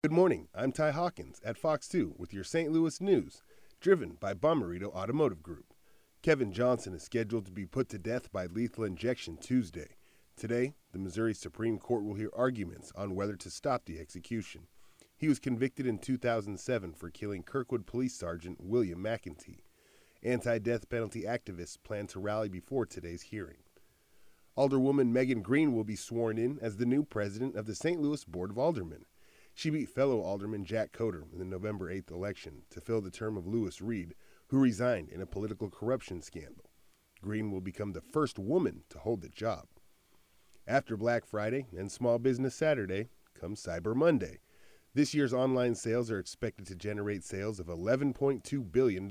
Good morning. I'm Ty Hawkins at Fox 2 with your St. Louis news, driven by Bommarito Automotive Group. Kevin Johnson is scheduled to be put to death by lethal injection Tuesday. Today, the Missouri Supreme Court will hear arguments on whether to stop the execution. He was convicted in 2007 for killing Kirkwood Police Sergeant William McEntee. Anti death penalty activists plan to rally before today's hearing. Alderwoman Megan Green will be sworn in as the new president of the St. Louis Board of Aldermen. She beat fellow Alderman Jack Coatar in the November 8th election to fill the term of Lewis Reed, who resigned in a political corruption scandal. Green will become the first woman to hold the job. After Black Friday and Small Business Saturday comes Cyber Monday. This year's online sales are expected to generate sales of $11.2 billion.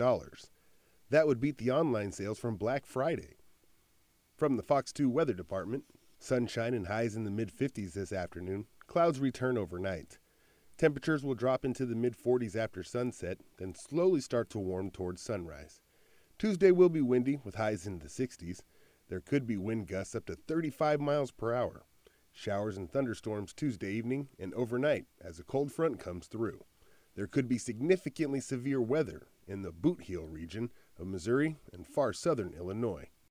That would beat the online sales from Black Friday. From the Fox 2 Weather Department, sunshine and highs in the mid 50s this afternoon, clouds return overnight. Temperatures will drop into the mid 40s after sunset, then slowly start to warm towards sunrise. Tuesday will be windy with highs in the 60s. There could be wind gusts up to 35 miles per hour. Showers and thunderstorms Tuesday evening and overnight as a cold front comes through. There could be significantly severe weather in the Boot Heel region of Missouri and far southern Illinois.